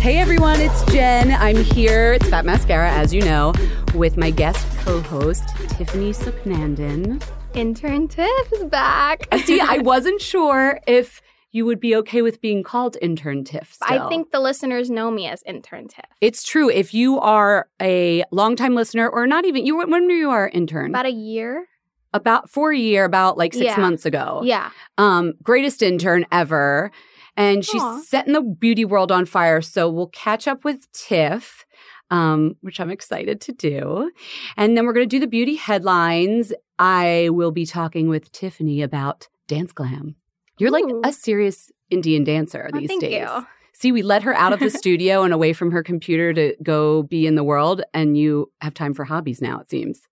Hey everyone, it's Jen. I'm here. It's Fat Mascara, as you know, with my guest co-host Tiffany Supnandan. Intern Tiff is back. See, I wasn't sure if you would be okay with being called intern Tiff. I think the listeners know me as intern Tiff. it's true. If you are a longtime listener, or not even you, when were you our intern? About a year. about for a year, about like six Yeah. months ago. Yeah. Um, greatest intern ever. And she's Aw. setting the beauty world on fire. So we'll catch up with Tiff, um, which I'm excited to do. And then we're going to do the beauty headlines. I will be talking with Tiffany about dance glam. You're like a serious Indian dancer Oh, these thank days. you. See, we let her out of the studio and away from her computer to go be in the world, and you have time for hobbies now, it seems.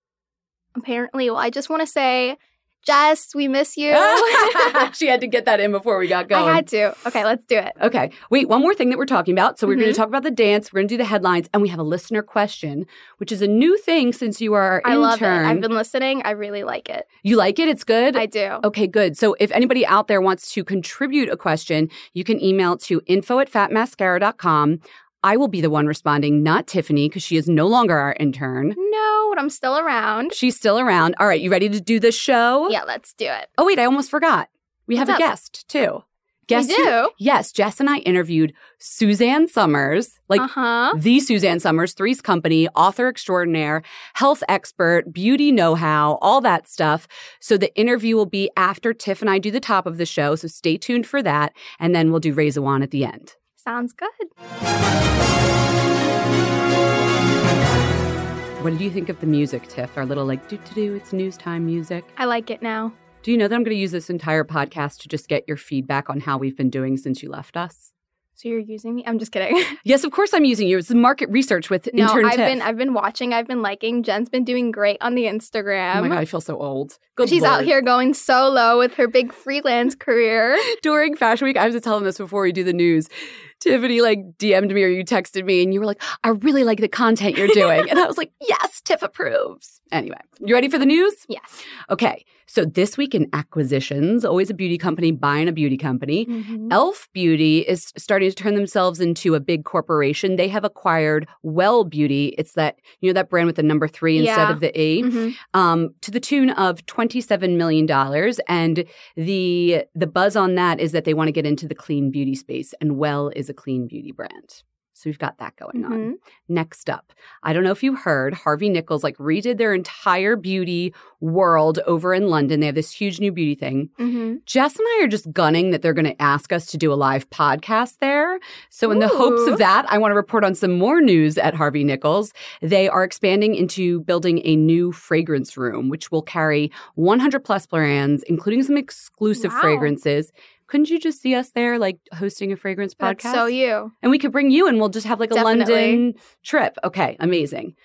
Apparently, well, I just want to say, Jess, we miss you. she had to get that in before we got going. I had to. Okay, let's do it. Okay. Wait, one more thing that we're talking about. So we're going Mhm. to talk about the dance. We're going to do the headlines, and we have a listener question, which is a new thing since you are our I love it. I've been listening. I really like it. you like it? It's good. I do. Okay, good. So if anybody out there wants to contribute a question, you can email to info at fatmascara.com. I will be the one responding, not Tiffany, because she is no longer our intern. No, but I'm still around. She's still around. All right, you ready to do the show? Yeah, let's do it. Oh, wait, I almost forgot. We have What's a guest, too. Guess we who- do. Yes, Jess and I interviewed Suzanne Somers, like uh huh. the Suzanne Somers, Three's Company, author extraordinaire, health expert, beauty know how, all that stuff. So the interview will be after Tiff and I do the top of the show. So stay tuned for that. And then we'll do Raise a One at the end. Sounds good. What did you think of the music, Tiff? Our little like do to do, it's news time music. I like it now. Do you know that I'm going to use this entire podcast to just get your feedback on how we've been doing since you left us? So you're using me? I'm just kidding. Yes, of course I'm using you. It's market research with no, intern I've Tiff. been I've been watching. I've been liking. Jen's been doing great on the Instagram. oh my god, I feel so old. Good She's out here going solo with her big freelance career. during Fashion Week, I was telling this before we do the news. Tiffany like DM'd me or you texted me and you were like, I really like the content you're doing. and I was like, yes, Tiff approves. Anyway, you ready for the news? Yes. Okay. So this week in acquisitions, always a beauty company buying a beauty company. Mm-hmm. Elf Beauty is starting to turn themselves into a big corporation. They have acquired Well Beauty. It's that, you know, that brand with the number three instead Yeah. of the E Mhm. um, to the tune of $27 million. And the the buzz on that is that they want to get into the clean beauty space, and Well is a clean beauty brand. So we've got that going on. Mhm. Next up, I don't know if you heard, Harvey Nichols like redid their entire beauty world over in London. They have this huge new beauty thing. Mhm. Jess and I are just gunning that they're going to ask us to do a live podcast there. So, in the hopes of that, I want to report on some more news at Harvey Nichols. They are expanding into building a new fragrance room, which will carry 100 plus brands, including some exclusive Wow. fragrances. Couldn't you just see us there, like hosting a fragrance podcast? That's so you. and we could bring you and we'll just have like a Definitely. London trip. Okay, amazing.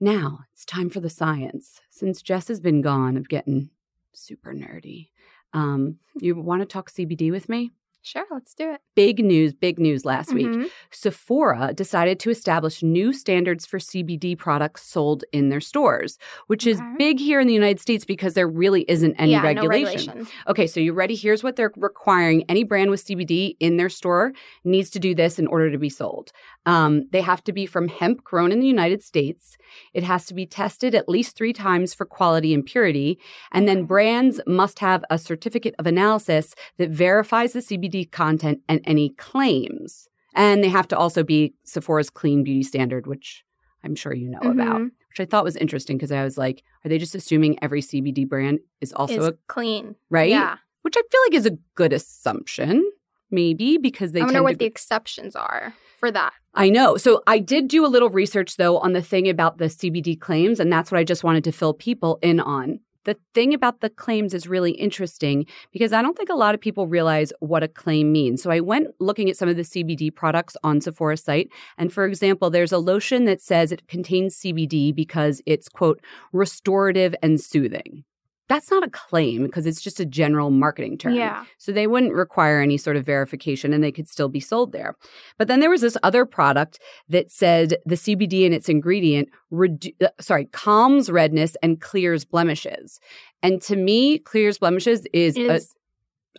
Now it's time for the science. Since Jess has been gone of getting super nerdy, um, you want to talk CBD with me? Sure, let's do it. Big news, big news last week. Mhm. Sephora decided to establish new standards for CBD products sold in their stores, which is big here in the United States because there really isn't any yeah, regulation. No regulation. Okay, so you ready? Here's what they're requiring any brand with CBD in their store needs to do this in order to be sold. Um, they have to be from hemp grown in the United States. It has to be tested at least three times for quality and purity. And then brands must have a certificate of analysis that verifies the CBD content and any claims. And they have to also be Sephora's clean beauty standard, which I'm sure you know about, Mhm. which I thought was interesting because I was like, are they just assuming every CBD brand is also Is a clean. right? Yeah. Which I feel like is a good assumption, maybe because they I wonder tend what the exceptions are for that. I know. So I did do a little research though on the thing about the CBD claims, and that's what I just wanted to fill people in on. The thing about the claims is really interesting because I don't think a lot of people realize what a claim means. So I went looking at some of the CBD products on Sephora's site. And for example, there's a lotion that says it contains CBD because it's, quote, restorative and soothing. That's not a claim because it's just a general marketing term. Yeah. So they wouldn't require any sort of verification and they could still be sold there. But then there was this other product that said the CBD in its ingredient, redu- uh, sorry, calms redness and clears blemishes. And to me, clears blemishes is, a- Is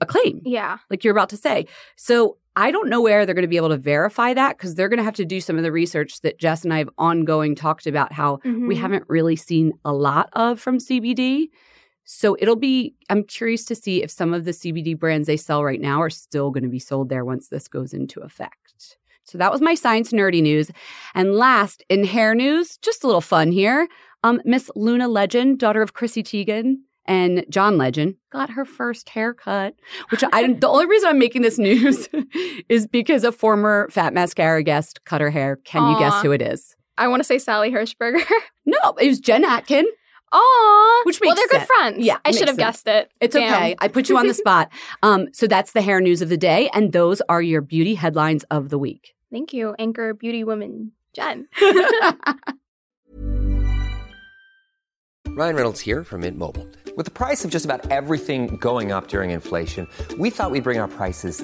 a claim, Yeah. like you're about to say. So I don't know where they're going to be able to verify that because they're going to have to do some of the research that Jess and I have ongoing talked about how we Mhm. haven't really seen a lot of from CBD. So it'll be, I'm curious to see if some of the CBD brands they sell right now are still going to be sold there once this goes into effect. So that was my science nerdy news. And last, in hair news, just a little fun here. Um, Miss Luna Legend, daughter of Chrissy Teigen and John Legend, got her first haircut. Which I the only reason I'm making this news is because a former Fat Mascara guest cut her hair. Can you guess who it is? I want to say Sally Hershberger. No, it was Jen Atkin. Aw. Which makes well, they're good sense. friends. Yeah, I should have guessed it. It's Damn. okay. I put you on the spot. Um, so that's the hair news of the day, and those are your beauty headlines of the week. Thank you, anchor beauty woman Jen. Ryan Reynolds here from Mint Mobile. With the price of just about everything going up during inflation, we thought we'd bring our prices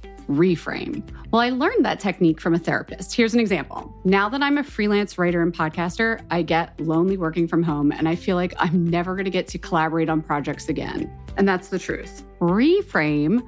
reframe. Well, I learned that technique from a therapist. Here's an example. Now that I'm a freelance writer and podcaster, I get lonely working from home and I feel like I'm never going to get to collaborate on projects again. And that's the truth. Reframe,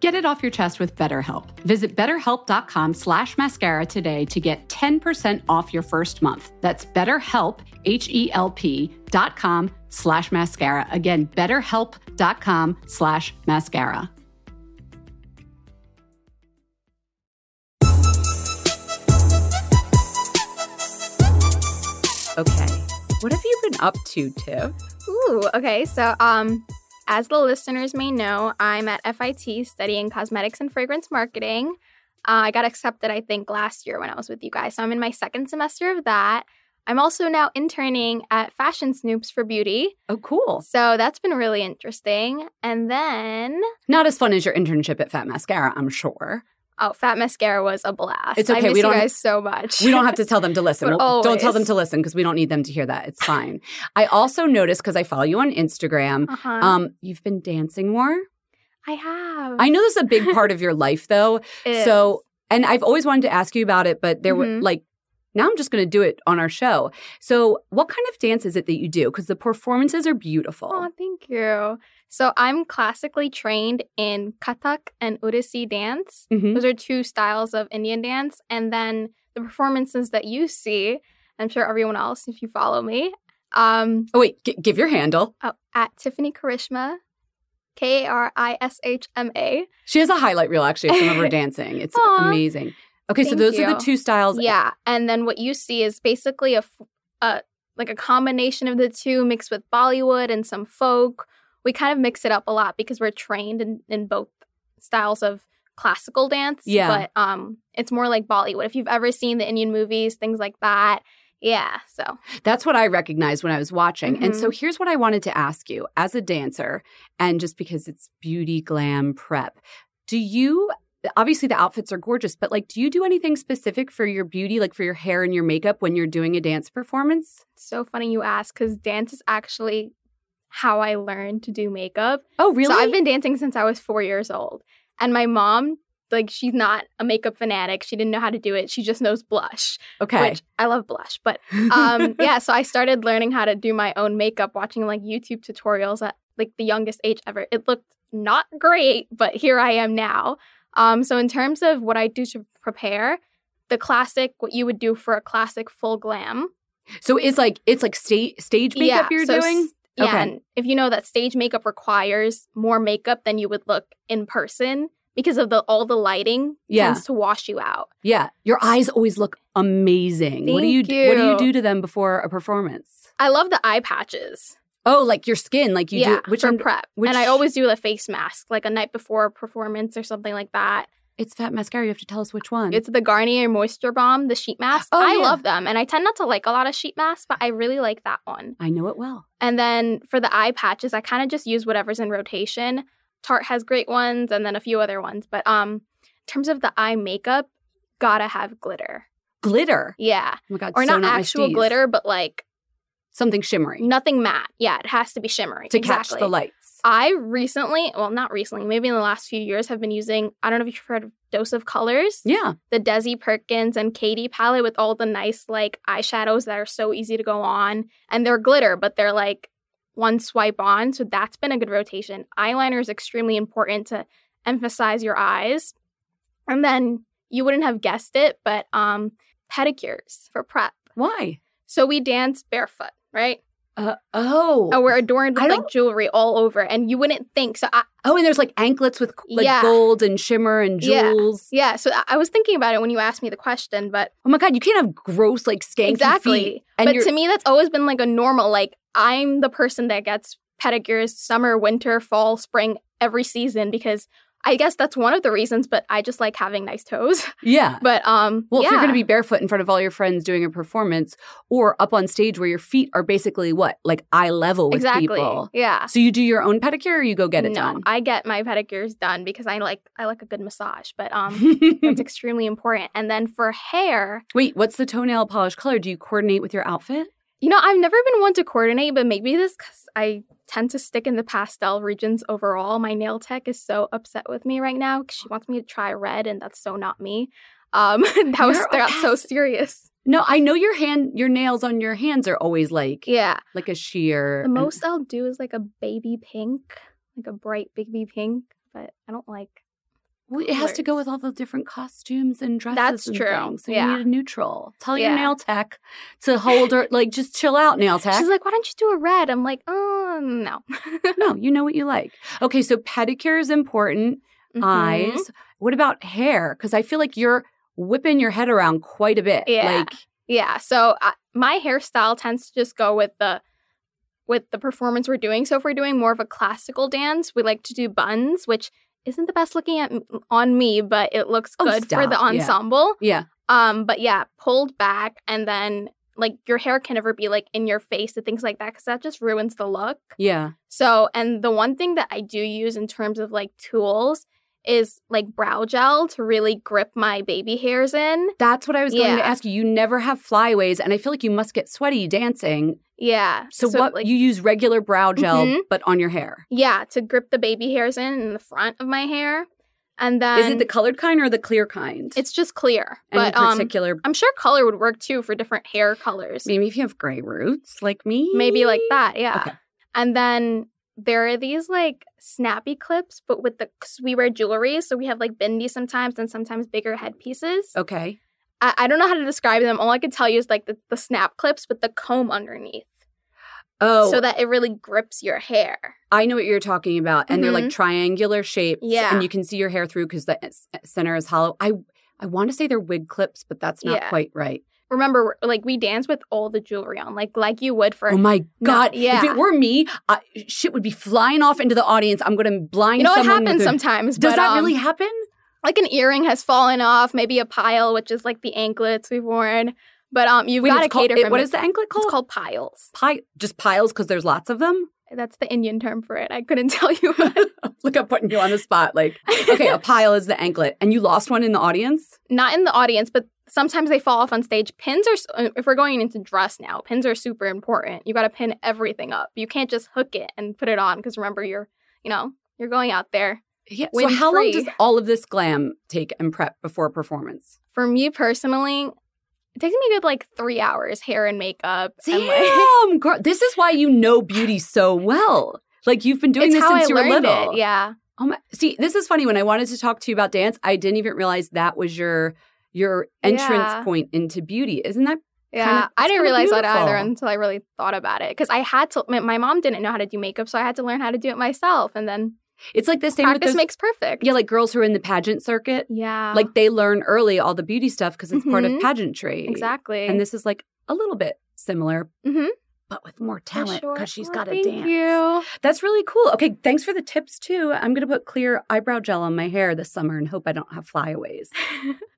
Get it off your chest with BetterHelp. Visit betterhelp.com slash mascara today to get 10% off your first month. That's betterhelp, H-E-L-P dot com slash mascara. Again, betterhelp.com slash mascara. Okay. What have you been up to, Tiff? Ooh, okay. So, um, as the listeners may know, I'm at FIT studying cosmetics and fragrance marketing. Uh, I got accepted, I think, last year when I was with you guys. So I'm in my second semester of that. I'm also now interning at Fashion Snoops for Beauty. Oh, cool. So that's been really interesting. And then, Not as fun as your internship at Fat Mascara, I'm sure. Oh, Fat Mascara was a blast. It's I okay, we you don't- guys so much. We don't have to tell them to listen. Well, don't tell them to listen because we don't need them to hear that. It's fine. I also noticed because I follow you on Instagram, Uh-huh. um, you've been dancing more. I have. I know this is a big part of your life, though. So, and I've always wanted to ask you about it, but there were Mhm. like, now I'm just going to do it on our show. So, what kind of dance is it that you do? Because the performances are beautiful. Oh, thank you. So I'm classically trained in Kathak and Odissi dance. Mhm. Those are two styles of Indian dance. And then the performances that you see, I'm sure everyone else, if you follow me, um, Oh, wait, g- give your handle. oh, at Tiffany Karishma, K A R I S H M A. She has a highlight reel actually of some of her dancing. It's Aw. amazing. Okay, so Thank those are the two styles. Yeah, and then what you see is basically a, a like a combination of the two mixed with Bollywood and some folk. We kind of mix it up a lot because we're trained in, in both styles of classical dance. Yeah. but um, it's more like Bollywood. If you've ever seen the Indian movies, things like that. Yeah, so That's what I recognized when I was watching. And Mm-hmm. so here's what I wanted to ask you as a dancer, and just because it's beauty, glam, prep, do you obviously the outfits are gorgeous, but like, do you do anything specific for your beauty, like for your hair and your makeup when you're doing a dance performance? it's so funny you ask because dance is actually how I learned to do makeup. Oh, really? So I've been dancing since I was four years old. And my mom, like, she's not a makeup fanatic. She didn't know how to do it. She just knows blush, okay. which I love blush. But um, yeah, so I started learning how to do my own makeup watching like YouTube tutorials at like the youngest age ever. It looked not great, but here I am now. Um, so in terms of what I do to prepare, the classic, what you would do for a classic full glam. so it's like it's like stage stage makeup you're so doing. Yeah, Okay. and if you know that stage makeup requires more makeup than you would look in person because of the all the lighting Yeah. tends to wash you out. Yeah, your eyes always look amazing. what do you, Thank do? what do you you. do to them before a performance? I love the eye patches. Oh, like your skin, like you yeah, do which for one- prep. which- and I always do a face mask, like a night before a performance or something like that. It's fat mascara. You have to tell us which one. It's the Garnier Moisture Bomb, the sheet mask. Oh, I yeah. love them, and I tend not to like a lot of sheet masks, but I really like that one. I know it well. And then for the eye patches, I kind of just use whatever's in rotation. Tarte has great ones, and then a few other ones. But um, in terms of the eye makeup, gotta have glitter. Glitter. Yeah, Oh my god, or so not my actual glitter, but like something shimmery nothing matte. Yeah, it has to be shimmery to exactly. catch the lights. I recently, well, not recently, maybe in the last few years, have been using. I don't know if you've heard of Dose of Colors. Yeah, the Desi Perkins and Katie palette with all the nice like eyeshadows that are so easy to go on. And they're glitter, but they're like one swipe on. So that's been a good rotation. Eyeliner is extremely important to emphasize your eyes. And then you wouldn't have guessed it, but um pedicures for prep. why? So we dance barefoot, right? Uh, oh, Oh, we're adorned with like jewelry all over, and you wouldn't think so. I, oh, and there's like anklets with like Yeah. gold and shimmer and jewels. yeah, so I- I was thinking about it when you asked me the question, but Oh my god, you can't have gross like skanky exactly. feet. And but to me, that's always been like a normal. Like I'm the person that gets pedicures summer, winter, fall, spring, every season because I guess that's one of the reasons. But I just like having nice toes. yeah. But um, Well, yeah. if you're going to be barefoot in front of all your friends doing a performance, or up on stage where your feet are basically what, like eye level with exactly, people. yeah. So you do your own pedicure, or you go get it no, done. I get my pedicures done because I like I like a good massage. But um, that's extremely important. And then for hair, Wait, what's the toenail polish color? Do you coordinate with your outfit? You know, I've never been one to coordinate, but maybe this because I tend to stick in the pastel regions overall. My nail tech is so upset with me right now because she wants me to try red, and that's so not me. Um, that was that's so serious. No, I know your hand, your nails on your hands are always like Yeah, like a sheer. the and- most I'll do is like a baby pink, like a bright baby pink, but I don't like. Well, it has to go with all the different costumes and dresses. That's and true. Things. So Yeah. you need a neutral. Tell your nail tech to hold her, like just chill out, nail tech. She's like, why don't you do a red? I'm like, oh no. no, you know what you like. Okay, so pedicure is important. Mhm. Eyes. What about hair? Because I feel like you're whipping your head around quite a bit. Yeah. Like, Yeah, so uh, my hairstyle tends to just go with the with the performance we're doing. So if we're doing more of a classical dance, we like to do buns, which isn't the best looking at on me, but it looks Oh, good for the stop, yeah. ensemble. yeah. Um, but yeah, pulled back and then like your hair can never be like in your face and things like that because that just ruins the look. Yeah. So, and the one thing that I do use in terms of like tools is like brow gel to really grip my baby hairs in. That's what I was going to ask you. You never have flyaways, and I feel like you must get sweaty dancing. Yeah. So, what like, you use regular brow gel, Mhm. but on your hair? Yeah, to grip the baby hairs in in the front of my hair. And then Is it the colored kind or the clear kind? it's just clear. any but um particular. I'm sure color would work too for different hair colors. maybe if you have gray roots like me, Maybe like that, yeah. Okay. And then there are these like snappy clips, but with the cause we wear jewelry, so we have like bindi sometimes and sometimes bigger headpieces. Okay. I, I don't know how to describe them. All I can tell you is like the, the snap clips with the comb underneath, Oh, so that it really grips your hair. I know what you're talking about, and they're like Mhm. triangular shapes. Yeah. and you can see your hair through because the center is hollow. I I want to say they're wig clips, but that's not Yeah. quite right. Remember, like we dance with all the jewelry on, like like you would for Oh my No, god! yeah. If it were me, I, shit would be flying off into the audience. I'm to blind. you know what happens sometimes. Does but, that um, really happen? like an earring has fallen off, maybe a pile, which is like the anklets we've worn. But um, you've got to called- cater it- what it. is the anklet called? It's called piles. Pi- just piles because there's lots of them. That's the Indian term for it. I couldn't tell you. Look, I'm putting you on the spot. Like, okay, a pile is the anklet, and you lost one in the audience. Not in the audience, but sometimes they fall off on stage. Pins are, uh, if we're going into dress now, pins are super important. You got to pin everything up. You can't just hook it and put it on because remember, you're, you know, you're going out there. Yeah. So how long does all of this glam take and prep before performance? For me personally, it takes me a good like three hours, hair and makeup. and, like, Damn, girl, this is why you know beauty so well. Like you've been doing this since I you were little. it. Yeah. Oh my, see, this is funny. When I wanted to talk to you about dance, I didn't even realize that was your your entrance Yeah. point into beauty. Isn't that? Yeah, Kinda- I didn't realize that either until I really thought about it. Because I had to. My, my mom didn't know how to do makeup, so I had to learn how to do it myself. And then It's like the same with practice those, makes perfect. yeah, like girls who are in the pageant circuit. yeah, Like they learn early all the beauty stuff because it's part of Mhm. pageantry. exactly. And this is like a little bit similar, Mhm. but with more talent sure. because she's Oh, got to thank dance. you. That's really cool. Okay, thanks for the tips too. I'm gonna put clear eyebrow gel on my hair this summer and hope I don't have flyaways.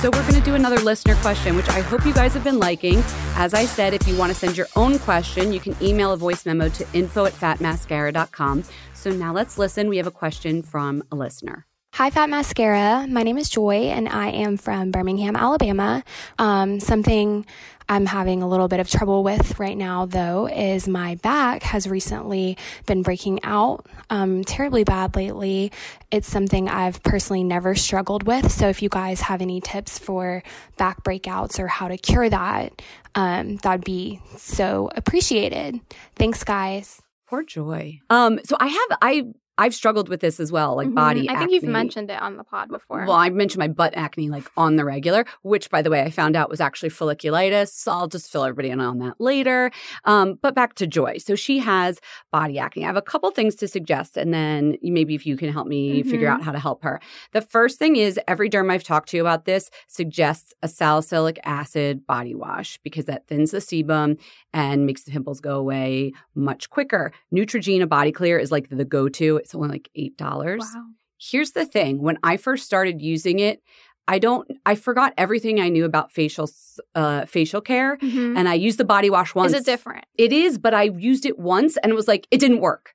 So we're going to do another listener question, which I hope you guys have been liking. As I said, if you want to send your own question, you can email a voice memo to info at fatmascara.com. So now let's listen. We have a question from a listener. Hi, Fat Mascara. My name is Joy, and I am from Birmingham, Alabama. Um, something I'm having a little bit of trouble with right now, though, is my back has recently been breaking out um, terribly bad lately. It's something I've personally never struggled with. So, if you guys have any tips for back breakouts or how to cure that, um, that'd be so appreciated. Thanks, guys. Poor Joy. Um, so I have I I've struggled with this as well, like Mhm. body. I think you've mentioned it on the pod before. Well, I mentioned my butt acne like on the regular, which by the way, I found out was actually folliculitis. So I'll just fill everybody in on that later. Um, but back to Joy. So she has body acne. I have a couple things to suggest, and then maybe if you can help me figure Mhm. out how to help her. The first thing is every derm I've talked to about this suggests a salicylic acid body wash because that thins the sebum and makes the pimples go away much quicker. Neutrogena body clear is like the go-to. It's only like eight dollars. wow. Here's the thing when I first started using it, I don't, I forgot everything I knew about facial, uh, facial care. Mhm. And I used the body wash once. Is it different? It is, but I used it once and it was like, it didn't work.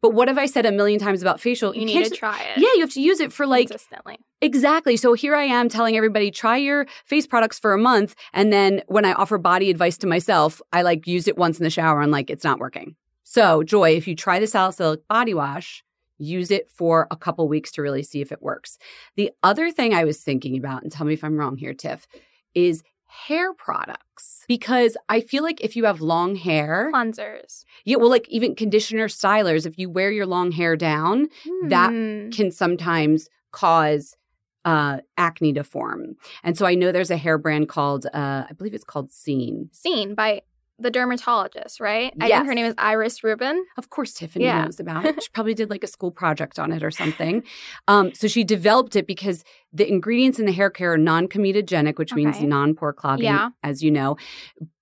But what have I said a million times about facial? You, need can't to try it. Yeah, you have to use it for like consistently. Exactly. So here I am telling everybody try your face products for a month and then when I offer body advice to myself, I like use it once in the shower and like it's not working. So, Joy, if you try the salicylic body wash, use it for a couple weeks to really see if it works. The other thing I was thinking about and tell me if I'm wrong here, Tiff, is hair products because I feel like if you have long hair, Cleansers. yeah, well, like even conditioner stylers, if you wear your long hair down, that Hmm. can sometimes cause uh, acne to form. And so I know there's a hair brand called, uh, I believe it's called Scene. seen by the dermatologist, right? I Yes. think her name is Iris Rubin. Of course, Tiffany Yeah. knows about it. She probably did like a school project on it or something. Um, so she developed it because the ingredients in the hair care are non comedogenic, which means non pore clogging, Yeah. as you know.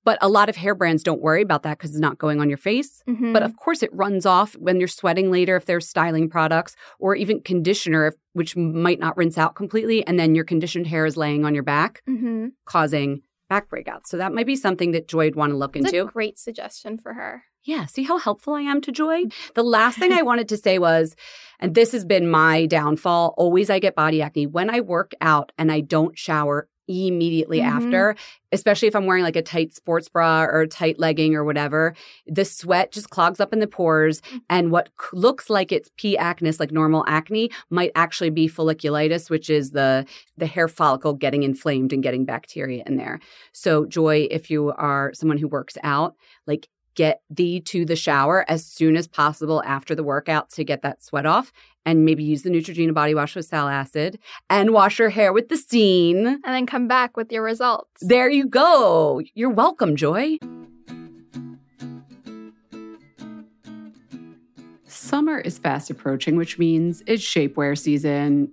But a lot of hair brands don't worry about that because it's not going on your face. Mhm. But of course, it runs off when you're sweating later if there's styling products or even conditioner, if- which might not rinse out completely. And then your conditioned hair is laying on your back, Mhm. causing back breakouts. So that might be something that Joy would want to look It's into. a great suggestion for her. Yeah, see how helpful I am to Joy? The last thing I wanted to say was, and this has been my downfall, always I get body acne. When I work out and I don't shower immediately Mhm. after, especially if I'm wearing like a tight sports bra or a tight legging or whatever, the sweat just clogs up in the pores. And what c- looks like it's P. acnes, like normal acne, might actually be folliculitis, which is the the hair follicle getting inflamed and getting bacteria in there. So, Joy, if you are someone who works out, like get thee to the shower as soon as possible after the workout to get that sweat off and maybe use the Neutrogena body wash with sal acid and wash your hair with the Seen. And then come back with your results. There you go. You're welcome, Joy. Summer is fast approaching, which means it's shapewear season.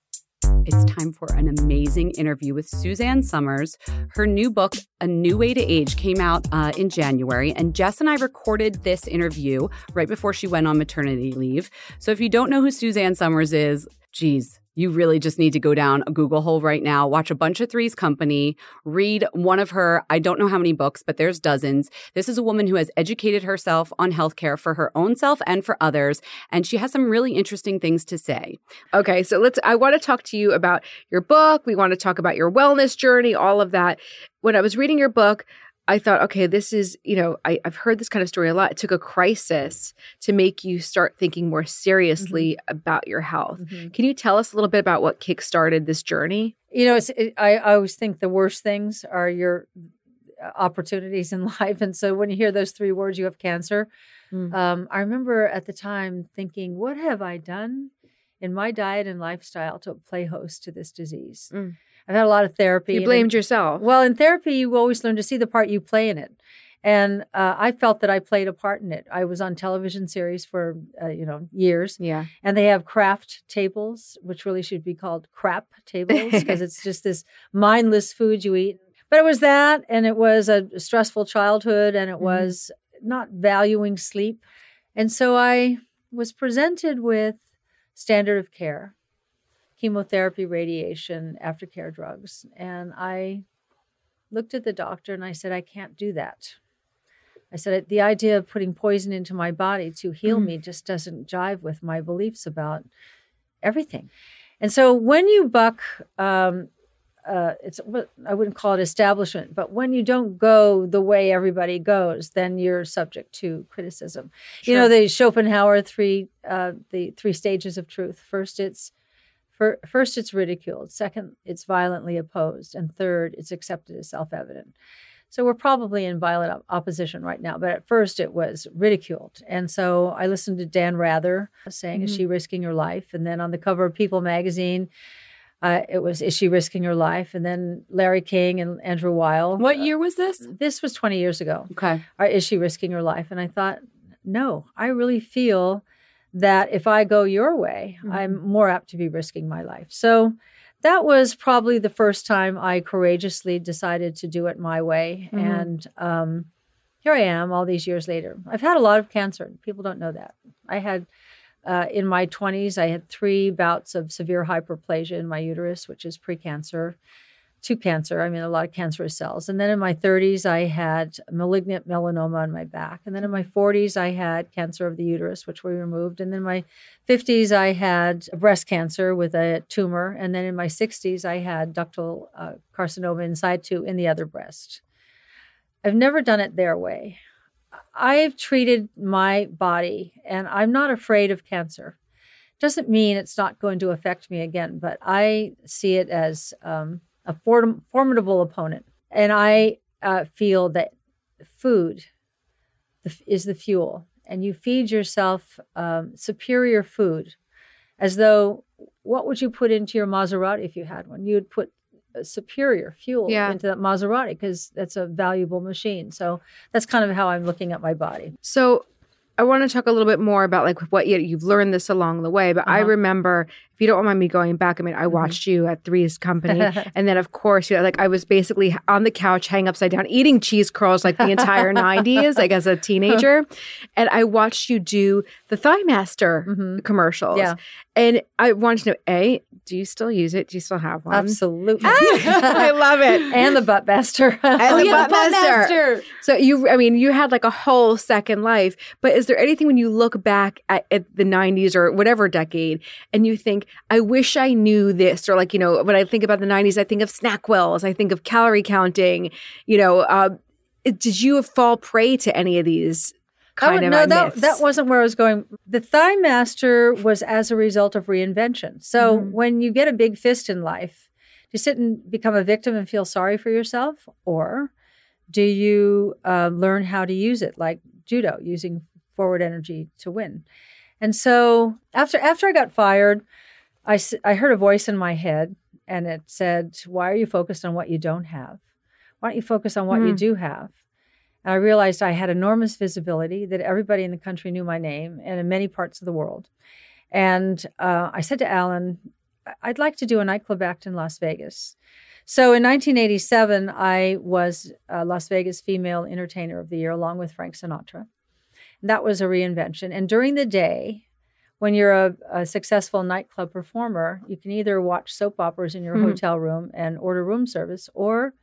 It's time for an amazing interview with Suzanne Somers. Her new book, A New Way to Age, came out uh, in January, and Jess and I recorded this interview right before she went on maternity leave. So if you don't know who Suzanne Somers is, geez, you really just need to go down a Google hole right now, watch a bunch of Three's Company, read one of her, I don't know how many books, but there's dozens. This is a woman who has educated herself on healthcare for her own self and for others, and she has some really interesting things to say. Okay, so let's. I want to talk to you about your book. We want to talk about your wellness journey, all of that. When I was reading your book, I thought, okay, this is, you know, I, I've heard this kind of story a lot. It took a crisis to make you start thinking more seriously about your health. Can you tell us a little bit about what kickstarted this journey? You know, it's, it, I, I always think the worst things are your uh, opportunities in life. And so when you hear those three words, you have cancer. Mm. Um, I remember at the time thinking, what have I done in my diet and lifestyle to play host to this disease? Mm. I've had a lot of therapy. You blamed yourself. Well, in therapy, you always learn to see the part you play in it. And uh, I felt that I played a part in it. I was on television series for, uh, you know, years yeah. and they have craft tables, which really should be called crap tables because it's just this mindless food you eat. But it was that, and it was a stressful childhood, and it Mhm. was not valuing sleep. And so I was presented with standard of care chemotherapy, radiation, aftercare drugs. And I looked at the doctor and I said, I can't do that. I said, the idea of putting poison into my body to heal Mhm. me just doesn't jive with my beliefs about everything. And so when you buck, um, uh, it's I wouldn't call it establishment, but when you don't go the way everybody goes, then you're subject to criticism. You know the Schopenhauer three, uh, the three stages of truth. First, it's fir- first it's ridiculed. Second, it's violently opposed, and third, it's accepted as self-evident. So we're probably in violent op- opposition right now, but at first it was ridiculed. And so I listened to Dan Rather saying, "Is mm-hmm. she risking her life?" And then on the cover of People magazine, uh, it was, "Is she risking her life?" And then Larry King and Andrew Weil. What uh, year was this? This was 20 years ago. Okay. Or is she risking her life? And I thought, no, I really feel that if I go your way, I'm more apt to be risking my life. So that was probably the first time I courageously decided to do it my way. Mhm. And um, here I am all these years later. I've had a lot of cancer. People don't know that. I had, uh, in my 20s, I had three bouts of severe hyperplasia in my uterus, which is precancer to cancer. I mean, a lot of cancerous cells. And then in my 30s, I had malignant melanoma on my back. And then in my 40s, I had cancer of the uterus, which we removed. And then in my 50s, I had breast cancer with a tumor. And then in my 60s, I had ductal uh, carcinoma in situ in the other breast. I've never done it their way. I've treated my body, and I'm not afraid of cancer. Doesn't mean it's not going to affect me again, but I see it as um, a form- formidable opponent. And I uh, feel that food is the fuel, and you feed yourself um, superior food, as though what would you put into your Maserati if you had one? You would put superior fuel Yeah. into that Maserati because that's a valuable machine. So that's kind of how I'm looking at my body. So I want to talk a little bit more about like what you, you've learned this along the way. But I Uh-huh. remember, if you don't mind me going back, I mean, I watched you at Three's Company, and then of course, you know, like I was basically on the couch, hanging upside down, eating cheese curls like the entire '90s, like as a teenager, and I watched you do the Thigh Master Mhm. commercials. Yeah. And I wanted to know: A, Do you still use it? Do you still have one? Absolutely. I love it. and the butt master. And Oh the yeah, the butt master. Buttmaster. So you, I mean, you had like a whole second life. But is there anything when you look back at, at the '90s or whatever decade, and you think, "I wish I knew this," or like, you know, when I think about the '90s, I think of SnackWells, I think of calorie counting. You know, uh, did you fall prey to any of these kind would- of no, that, myths? that wasn't where I was going. The Thigh Master was as a result of reinvention. So Mm-hmm. when you get a big fist in life, do you sit and become a victim and feel sorry for yourself? Or do you uh, learn how to use it, like judo, using forward energy to win? And so after after I got fired, I, I heard a voice in my head and it said, Why are you focused on what you don't have? Why don't you focus on what you Hmm. do have? And I realized I had enormous visibility, that everybody in the country knew my name and in many parts of the world. And uh, I said to Alan, "I- I'd like to do a nightclub act in Las Vegas. So in 1987, I was Las Vegas Female Entertainer of the Year along with Frank Sinatra. And that was a reinvention. And during the day, when you're a, a successful nightclub performer, you can either watch soap operas in your Mhm. hotel room and order room service, or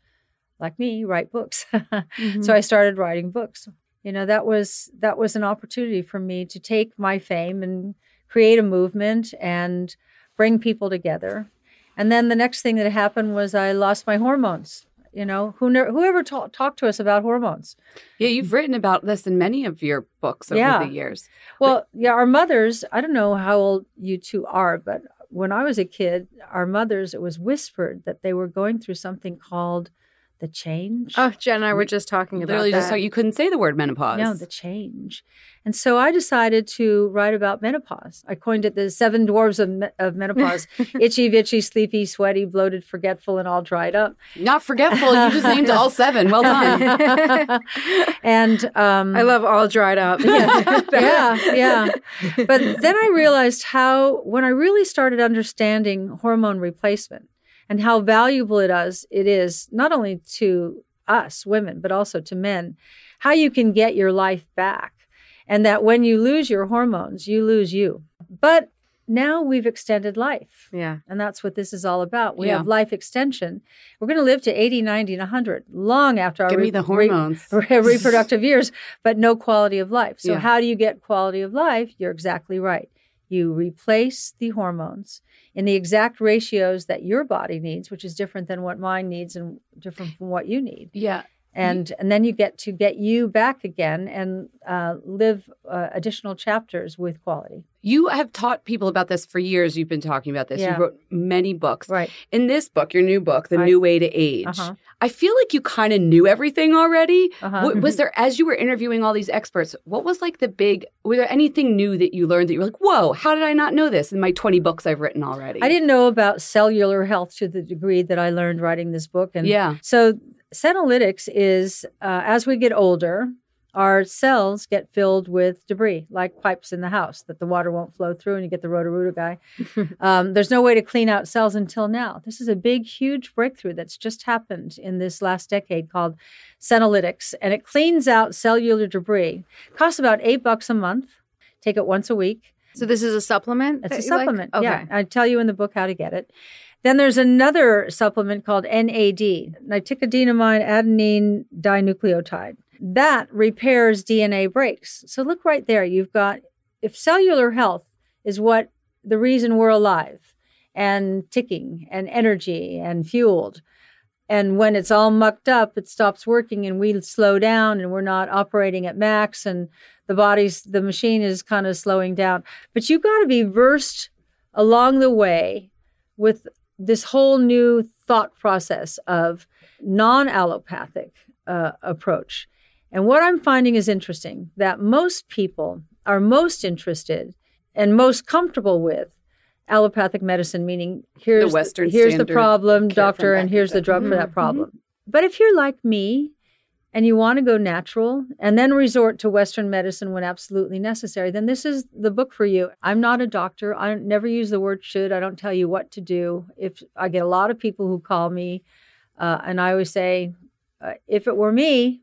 like me, write books. Mhm. So I started writing books. You know, that was that was an opportunity for me to take my fame and create a movement and bring people together. And then the next thing that happened was I lost my hormones. You know, who ne- whoever ta- talked to us about hormones? Yeah, you've written about this in many of your books over Yeah. the years. Well, yeah, our mothers, I don't know how old you two are, but when I was a kid, our mothers, it was whispered that they were going through something called the change. Oh, Jen and I were just talking about Literally, that. just you couldn't say the word menopause. No, the change. And so I decided to write about menopause. I coined it the seven dwarves of, me- of menopause itchy, bitchy, sleepy, sweaty, bloated, forgetful, and all dried up. Not forgetful. You just named all seven. Well done. and um, I love all dried up. yeah, yeah. But then I realized how, when I really started understanding hormone replacement and how valuable it is, it is not only to us women, but also to men, how you can get your life back. And that when you lose your hormones, you lose you. But now we've extended life. yeah. And that's what this is all about. We Yeah. have life extension. We're going to live to 80, 90, and 100, long after our Give me re- the re- hormones. reproductive years, but no quality of life. So, Yeah. how do you get quality of life? You're exactly right. You replace the hormones in the exact ratios that your body needs, which is different than what mine needs and different from what you need. yeah. And and then you get to get you back again and uh, live uh, additional chapters with quality. You have taught people about this for years. You've been talking about this. Yeah. You wrote many books. Right. In this book, your new book, The I- New Way to Age, Uh-huh. I feel like you kind of knew everything already. Uh-huh. W- was there, as you were interviewing all these experts, what was like the big, were there anything new that you learned that you were like, whoa, how did I not know this in my 20 books I've written already? I didn't know about cellular health to the degree that I learned writing this book. And Yeah. so, senolytics is uh, as we get older, our cells get filled with debris, like pipes in the house that the water won't flow through, and you get the roto-rooter guy. um, there's no way to clean out cells until now. This is a big, huge breakthrough that's just happened in this last decade called senolytics, and it cleans out cellular debris. costs about eight bucks a month. Take it once a week. So this is a supplement? It's a you like? supplement. Okay. Yeah, I tell you in the book how to get it. Then there's another supplement called NAD, nicotinamide adenine dinucleotide. That repairs DNA breaks. So look right there. You've got if cellular health is what the reason we're alive and ticking and energy and fueled. And when it's all mucked up, it stops working and we slow down and we're not operating at max and the body's the machine is kind of slowing down. But you've got to be versed along the way with this whole new thought process of non-allopathic uh, approach. And what I'm finding is interesting that most people are most interested and most comfortable with allopathic medicine, meaning here's the, Western here's the problem, doctor, and here's the drug for Mhm, that problem. But if you're like me and you want to go natural and then resort to Western medicine when absolutely necessary, then this is the book for you. I'm not a doctor. I never use the word should. I don't tell you what to do. If I get a lot of people who call me, uh, and I always say, uh, if it were me,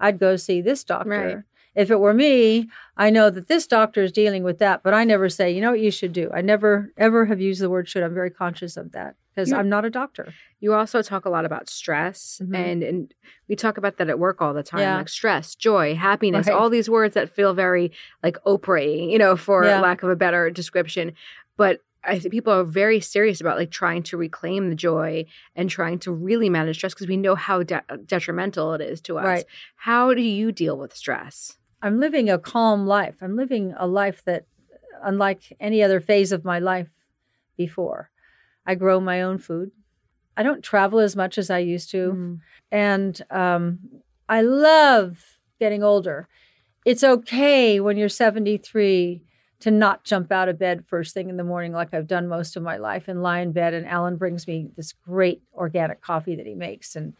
I'd go see this doctor. Right. If it were me, I know that this doctor is dealing with that, but I never say, you know what you should do. I never ever have used the word should. I'm very conscious of that because You- I'm not a doctor. You also talk a lot about stress, Mhm. and and we talk about that at work all the time, Yeah. like stress, joy, happiness, Right. all these words that feel very like Oprah, you know, for Yeah. lack of a better description. But I think people are very serious about like trying to reclaim the joy and trying to really manage stress because we know how de- detrimental it is to us. Right. How do you deal with stress? I'm living a calm life. I'm living a life that, unlike any other phase of my life before, I grow my own food. I don't travel as much as I used to. And um, I love getting older. It's okay when you're 73 to not jump out of bed first thing in the morning like I've done most of my life and lie in bed. And Alan brings me this great organic coffee that he makes. And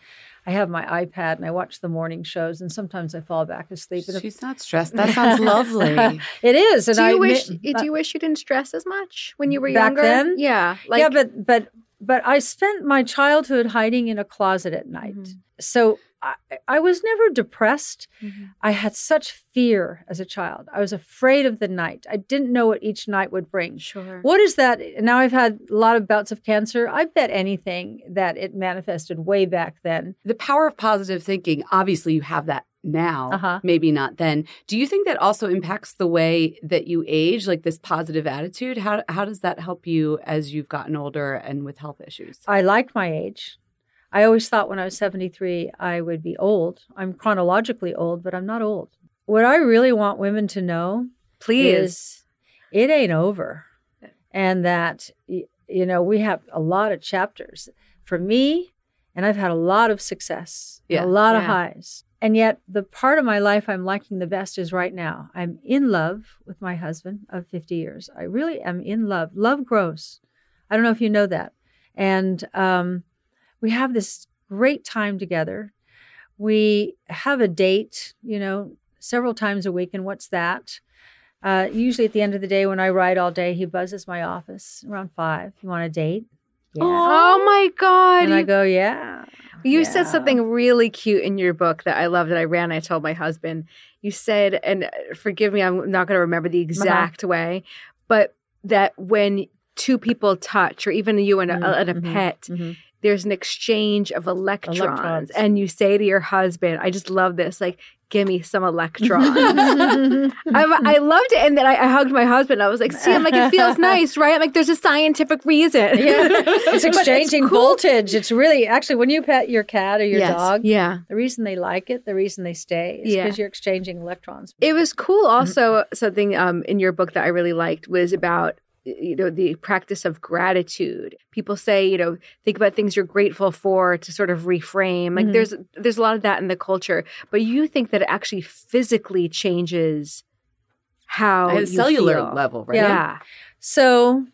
I have my iPad and I watch the morning shows. And sometimes I fall back asleep. And if- She's not stressed. That sounds lovely. it is. And do you I wish admit- do you wish you didn't stress as much when you were Back younger? then? Yeah. Like yeah, but but but I spent my childhood hiding in a closet at night. Mm-hmm. So I, I was never depressed. Mm-hmm. I had such fear as a child. I was afraid of the night. I didn't know what each night would bring. Sure. What is that? Now I've had a lot of bouts of cancer. I bet anything that it manifested way back then. the power of positive thinking, obviously, you have that now, Uh-huh. maybe not then. Do you think that also impacts the way that you age, like this positive attitude? How, how does that help you as you've gotten older and with health issues? I like my age. I always thought when I was 73 I would be old. I'm chronologically old, but I'm not old. What I really want women to know Please. is it ain't over. And that, you know, we have a lot of chapters. For me, and I've had a lot of success, Yeah, a lot of highs. And yet, the part of my life I'm liking the best is right now. I'm in love with my husband of 50 years. I really am in love. Love grows. I don't know if you know that. And um, we have this great time together. We have a date, you know, several times a week. And what's that? Uh, usually at the end of the day, when I ride all day, he buzzes my office around five. You want a date? Yeah. Oh my God. and I go, yeah. You said something really cute in your book that I loved that I ran. I told my husband. You said, and uh, forgive me, I'm not going to remember the exact way, but that when two people touch, or even you and a, Mm, and a mhm, pet, mhm. There's an exchange of electrons, Electrons. and you say to your husband, "I just love this. Like, give me some electrons." I'm, I loved it, and then I, I hugged my husband. I was like, "See, I'm like, it feels nice, right? I'm like, there's a scientific reason. Yeah. It's exchanging cool. voltage. It's really actually when you pet your cat or your Yes. dog, Yeah. the reason they like it, the reason they stay is Yeah. because you're exchanging electrons. It was cool. Also, something um, in your book that I really liked was about you know the practice of gratitude. People say you know think about things you're grateful for to sort of reframe. Like Mhm. there's there's a lot of that in the culture, but you think that it actually physically changes how At a cellular feel. level, right? Yeah. Yeah. So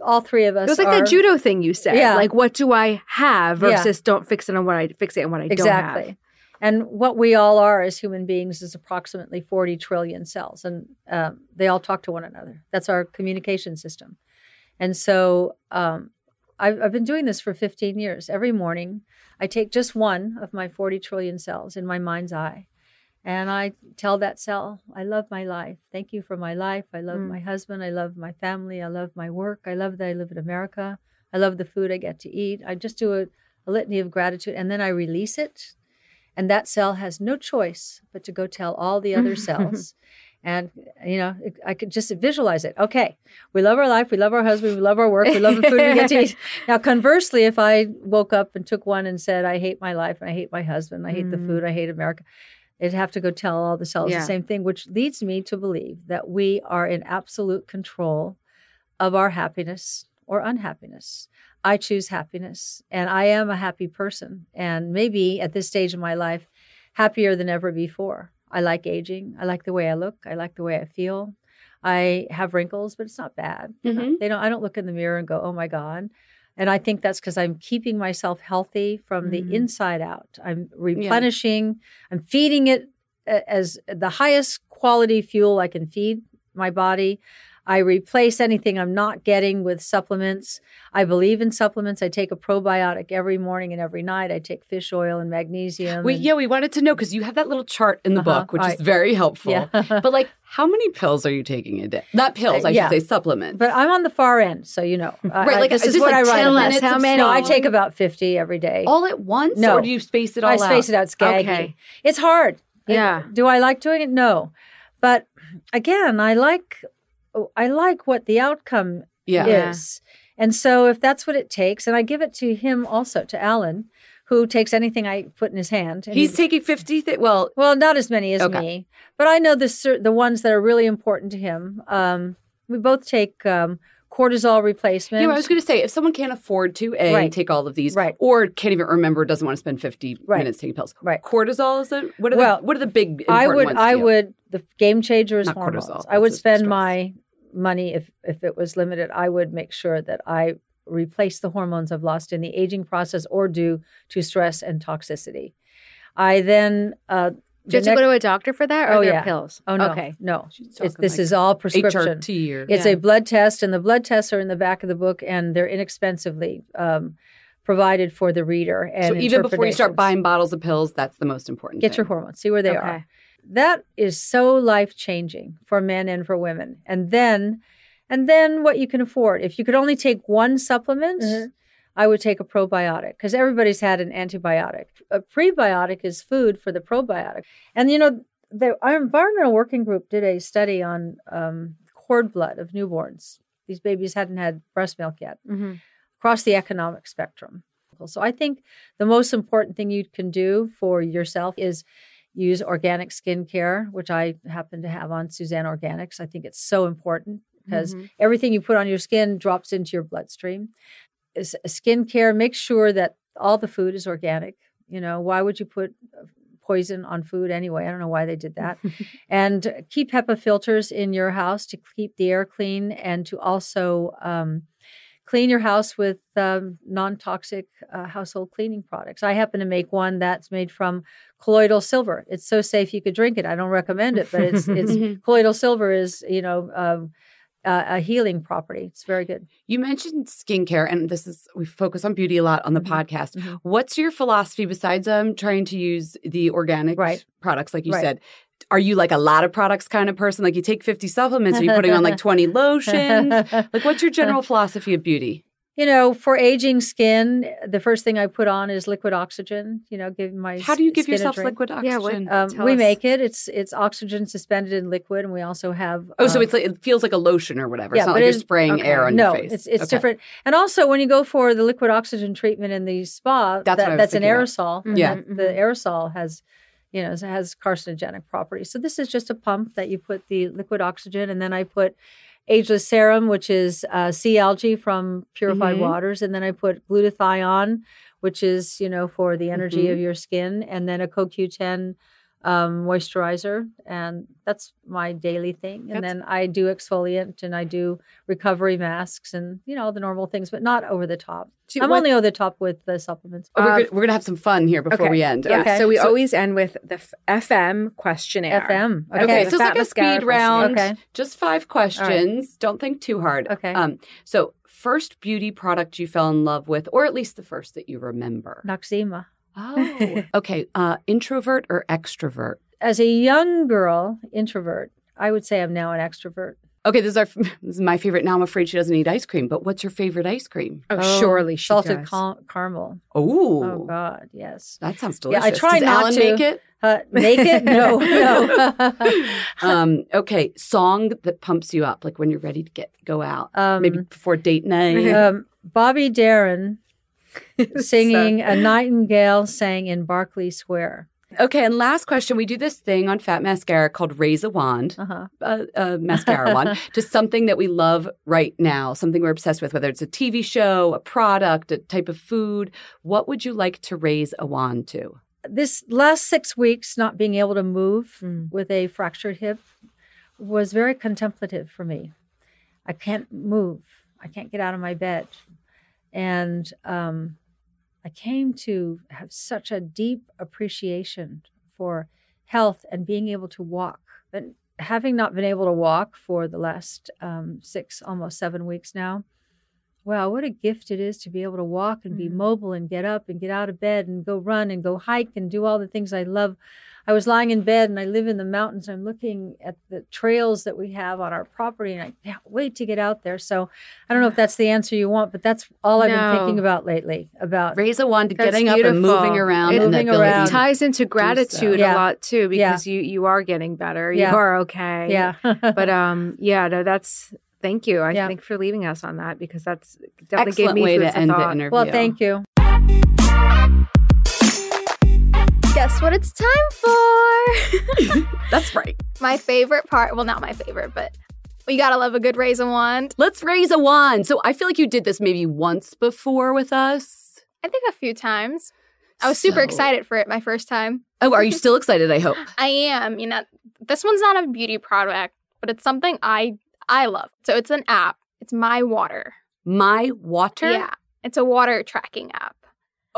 all three of us It was like are, that judo thing you said. Yeah. Like, what do I have Yeah. versus don't fix it on what I fix it on what I exactly. don't have. And what we all are as human beings is approximately 40 trillion cells, and um, they all talk to one another. That's our communication system. And so um, I've, I've been doing this for 15 years. Every morning, I take just one of my 40 trillion cells in my mind's eye, and I tell that cell, I love my life. Thank you for my life. I love Mm. my husband. I love my family. I love my work. I love that I live in America. I love the food I get to eat. I just do a, a litany of gratitude, and then I release it and that cell has no choice but to go tell all the other cells. And you know i could just visualize it. Okay we love our life we love our husband we love our work we love the food we get to eat. Now conversely if i woke up and took one and said i hate my life i hate my husband i hate the food i hate america it'd have to go tell all the cells Yeah. the same thing which leads me to believe that we are in absolute control of our happiness or unhappiness I choose happiness and I am a happy person. And maybe at this stage of my life, happier than ever before. I like aging. I like the way I look. I like the way I feel. I have wrinkles, but it's not bad. Mhm. They don't I don't look in the mirror and go, "Oh my god." And I think that's because I'm keeping myself healthy from Mhm. the inside out. I'm replenishing, I'm feeding it as the highest quality fuel I can feed my body. I replace anything I'm not getting with supplements. I believe in supplements. I take a probiotic every morning and every night. I take fish oil and magnesium. We, and- yeah, we wanted to know because you have that little chart in the Uh-huh, book, which right. is very helpful. Yeah. but like, how many pills are you taking a day? Not pills, I yeah. should say supplements. But I'm on the far end, so you know. I- Right, I- like, this is what like I write. 10 about. minutes how many? No, I take about 50 every day. all at once, No. or do you space it all I out? space it out. It's gaggy. Okay. It's hard. Yeah. Do I like doing it? No. But again, I like I like what the outcome Yeah. Yeah. is. And so if that's what it takes, and I give it to him also, to Alan, who takes anything I put in his hand. and He's he- taking 50. Well, well, not as many as Okay. me, but I know the the ones that are really important to him. Um, we both take um, cortisol replacement. yeah, I was going to say, if someone can't afford to, A, Right. take all of these, Right. or can't even remember, doesn't want to spend 50 Right. minutes taking pills. Right. Cortisol is it? What are, Well, the, what are the big I would, ones I would, the game changer is Not hormones. cortisol, I would spend stress. my money if if it was limited. I would make sure that I replace the hormones I've lost in the aging process or due to stress and toxicity. I then uh, Do you the have to next- go to a doctor for that, or Oh, are there yeah. pills? Oh no, Okay. no. It's, this like is all prescription. HRT or It's Yeah. a blood test, and the blood tests are in the back of the book, and they're inexpensively um, provided for the reader. And so even before you start buying bottles of pills, that's the most important. get your hormones, see where they Okay. are. That is so life changing for men and for women. And then, and then what you can afford. If you could only take one supplement, Mhm. I would take a probiotic because everybody's had an antibiotic. A prebiotic is food for the probiotic. And you know, the, our environmental working group did a study on um, cord blood of newborns. These babies hadn't had breast milk yet hmm across the economic spectrum. So I think the most important thing you can do for yourself is use organic skincare, which I happen to have on Suzanne Organics. I think it's so important because Mhm. everything you put on your skin drops into your bloodstream. Is skincare, make sure that all the food is organic. You know, why would you put uh, poison on food anyway? I don't know why they did that. and keep HEPA filters in your house to keep the air clean and to also um, clean your house with um, non-toxic uh, household cleaning products. I happen to make one that's made from colloidal silver. It's so safe you could drink it. I don't recommend it, but it's it's colloidal silver is you know um, uh, a healing property. It's very good. You mentioned skincare, and this is we focus on beauty a lot on the Mhm. podcast. Mhm. What's your philosophy besides um trying to use the organic Right. products, like you Right. said? Are you like a lot of products kind of person? Like you take 50 supplements, are you putting on like 20 lotions? Like what's your general philosophy of beauty? You know, for aging skin, the first thing I put on is liquid oxygen. You know, give my How do you give yourself drink. liquid Yeah, what- oxygen? Um, we us. make it. It's it's oxygen suspended in liquid, and we also have. oh, so um, it's like it feels like a lotion or whatever. Yeah, it's not but like you're spraying okay. air on no, your face. it's it's Okay. different. And also, when you go for the liquid oxygen treatment in the spa, That's what I was that's an thinking about. aerosol. and Yeah. that- the aerosol has, you know, it has carcinogenic properties. So this is just a pump that you put the liquid oxygen, and then I put ageless serum, which is uh, sea algae from purified Mhm. waters, and then I put glutathione, which is you know for the energy Mhm. of your skin, and then a CoQ10 um, moisturizer, and that's my daily thing. And That's- then I do exfoliant and I do recovery masks and you know the normal things, but not over the top. Do I'm what- only over the top with the supplements. Oh, we're, Uh, gonna, we're gonna have some fun here before okay. we end. Yeah, Okay. so we So- always end with the f- FM questionnaire. FM. Okay, Okay. so it's like a speed round. Okay. Just five questions. Don't think too hard. Okay. Um, so first beauty product you fell in love with, or at least the first that you remember. Noxzema. Oh. okay. Uh, introvert or extrovert? As a young girl, introvert, I would say I'm now an extrovert. Okay, this is our this is my favorite. Now I'm afraid she doesn't eat ice cream. But what's your favorite ice cream? Oh, surely she salted does. cal- caramel. Oh, Oh God, yes. that sounds delicious. Yeah, delicious. I try Does not Alan to. make it? Uh, make it? No, no. um, okay, song that pumps you up, like when you're ready to get go out, um, maybe before date night. um, Bobby Darin singing "A Nightingale Sang in Berkeley Square." Okay, and last question. We do this thing on Fat Mascara called Raise a Wand, Uh-huh. uh, uh, mascara wand, to something that we love right now, something we're obsessed with, whether it's a TV show, a product, a type of food. What would you like to raise a wand to? This last six weeks, not being able to move Mm. with a fractured hip was very contemplative for me. I can't move. I can't get out of my bed. And um, I came to have such a deep appreciation for health and being able to walk. And having not been able to walk for the last um, six, almost seven weeks now, wow, what a gift it is to be able to walk and be mobile and get up and get out of bed and go run and go hike and do all the things I love. I was lying in bed and I live in the mountains. I'm looking at the trails that we have on our property and I can't wait to get out there. So I don't know if that's the answer you want, but that's all I've been thinking about lately about Raise a wand, That's getting up and beautiful. moving around, It and moving around. to- ties into gratitude Yeah. a lot too Yeah. because you you are getting better. Yeah. You are okay. yeah. But um yeah, no, that's thank you. I Yeah. think for leaving us on that because that's definitely gave me way food to for end the thought. interview. well, thank you. Guess what it's time for? That's right. my favorite part. Well, not my favorite, but we gotta love a good raise a wand. Let's raise a wand. So I feel like you did this maybe once before with us. I think a few times. I was super So- excited for it my first time. Oh, are you still excited? I hope. I am. You know, this one's not a beauty product, but it's something I I love. So it's an app. It's My Water. My water. Yeah, it's a water tracking app.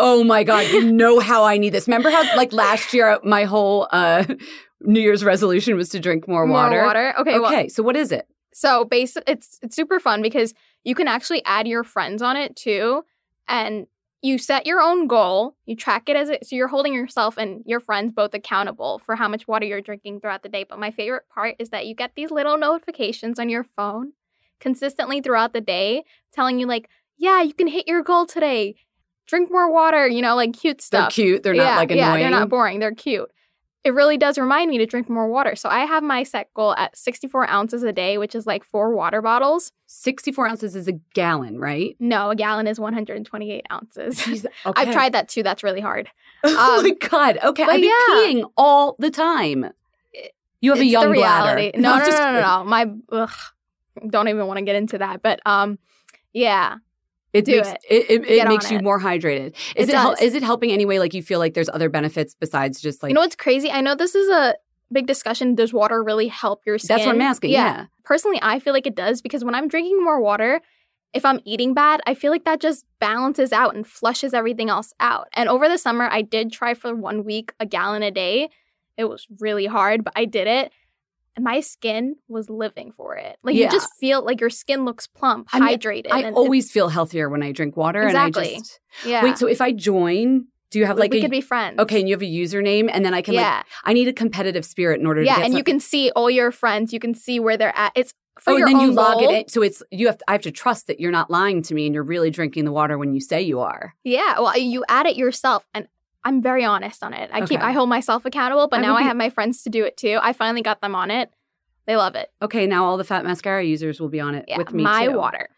Oh my god, you know how I need this. Remember how like last year my whole uh New Year's resolution was to drink more water. More water. Okay. Okay, Well, so what is it? so base it's it's super fun because you can actually add your friends on it too, and you set your own goal. You track it as it, so you're holding yourself and your friends both accountable for how much water you're drinking throughout the day. But my favorite part is that you get these little notifications on your phone consistently throughout the day telling you like, yeah, you can hit your goal today. Drink more water, you know, like cute They're stuff. cute. They're not yeah, like Yeah, they're not boring. They're cute. It really does remind me to drink more water. So I have my set goal at 64 ounces a day, which is like four water bottles. 64 ounces is a gallon, right? No, a gallon is 128 ounces. Jeez, I've tried that too. That's really hard. oh Um, my god. Okay, I've been yeah. peeing all the time. You have a young bladder. No, no, no, just no, no, no. My ugh, don't even want to get into that. But um, yeah, It Do makes it. it, it, it makes you it. more hydrated. Is It it, hel- does. is it helping anyway? Like you feel like there's other benefits besides just like you know what's crazy? I know this is a big discussion. Does water really help your skin? That's what I'm asking, yeah. Personally, I feel like it does because when I'm drinking more water, if I'm eating bad, I feel like that just balances out and flushes everything else out. And over the summer, I did try for one week a gallon a day. It was really hard, but I did it. My skin was living for it. Like Yeah. you just feel like your skin looks plump, I mean, hydrated. I always feel healthier when I drink water. Exactly. And I just yeah. wait. So if I join, do you have like we a could be friends. okay? And you have a username, and then I can yeah, like I need a competitive spirit in order to yeah, and some- you can see all your friends. You can see where they're at. It's for oh, your and then you log goal. it in. So it's you have to, I have to trust that you're not lying to me and you're really drinking the water when you say you are. Yeah, well, you add it yourself, and I'm very honest on it. I keep I hold myself accountable, but I now I have my friends to do it too. I finally got them on it. They love it. Okay, now all the fat mascara users will be on it Yeah, with me my too. water.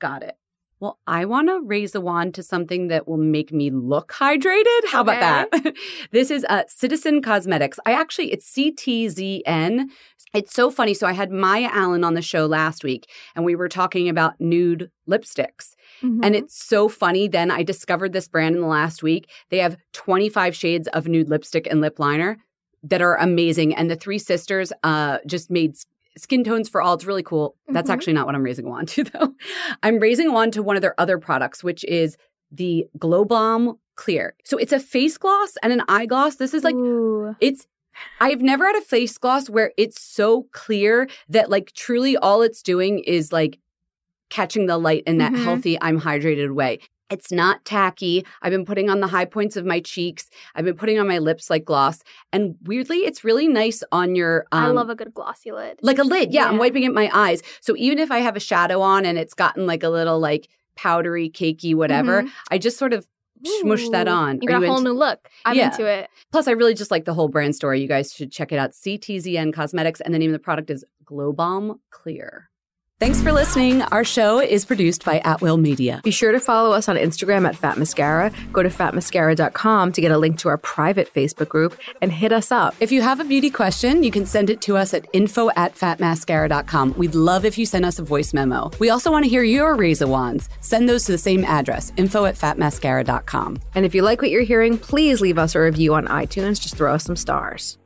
Got it. Well, I want to raise the wand to something that will make me look hydrated. How about that? this is uh, Citizen Cosmetics. I actually, it's CTZN. It's so funny. So I had Maya Allen on the show last week, and we were talking about nude lipsticks. Mm-hmm. And it's so funny. Then I discovered this brand in the last week. They have 25 shades of nude lipstick and lip liner that are amazing. And the three sisters uh, just made skin tones for all. It's really cool. That's Mhm. actually not what I'm raising a wand to, though. I'm raising a wand to one of their other products, which is the Glow Balm Clear. So it's a face gloss and an eye gloss. This is like Ooh. it's I've never had a face gloss where it's so clear that like truly all it's doing is like catching the light in that Mhm. healthy I'm hydrated way. It's not tacky. I've been putting on the high points of my cheeks. I've been putting on my lips like gloss. And weirdly, it's really nice on your um, I love a good glossy lid. like a lid. Yeah, I'm wiping it my eyes. So even if I have a shadow on and it's gotten like a little like powdery, cakey, whatever, Mhm. I just sort of smush that on. You got a whole into- new look. I'm Yeah. into it. Plus, I really just like the whole brand story. You guys should check it out. CTZN Cosmetics, and the name of the product is Glow Balm Clear. Thanks for listening. Our show is produced by At Will Media. Be sure to follow us on Instagram at Fat Mascara. Go to fatmascara.com to get a link to our private Facebook group and hit us up. If you have a beauty question, you can send it to us at info at fatmascara.com. We'd love if you send us a voice memo. We also want to hear your razor wands. Send those to the same address, info at fatmascara.com. And if you like what you're hearing, please leave us a review on iTunes. Just throw us some stars.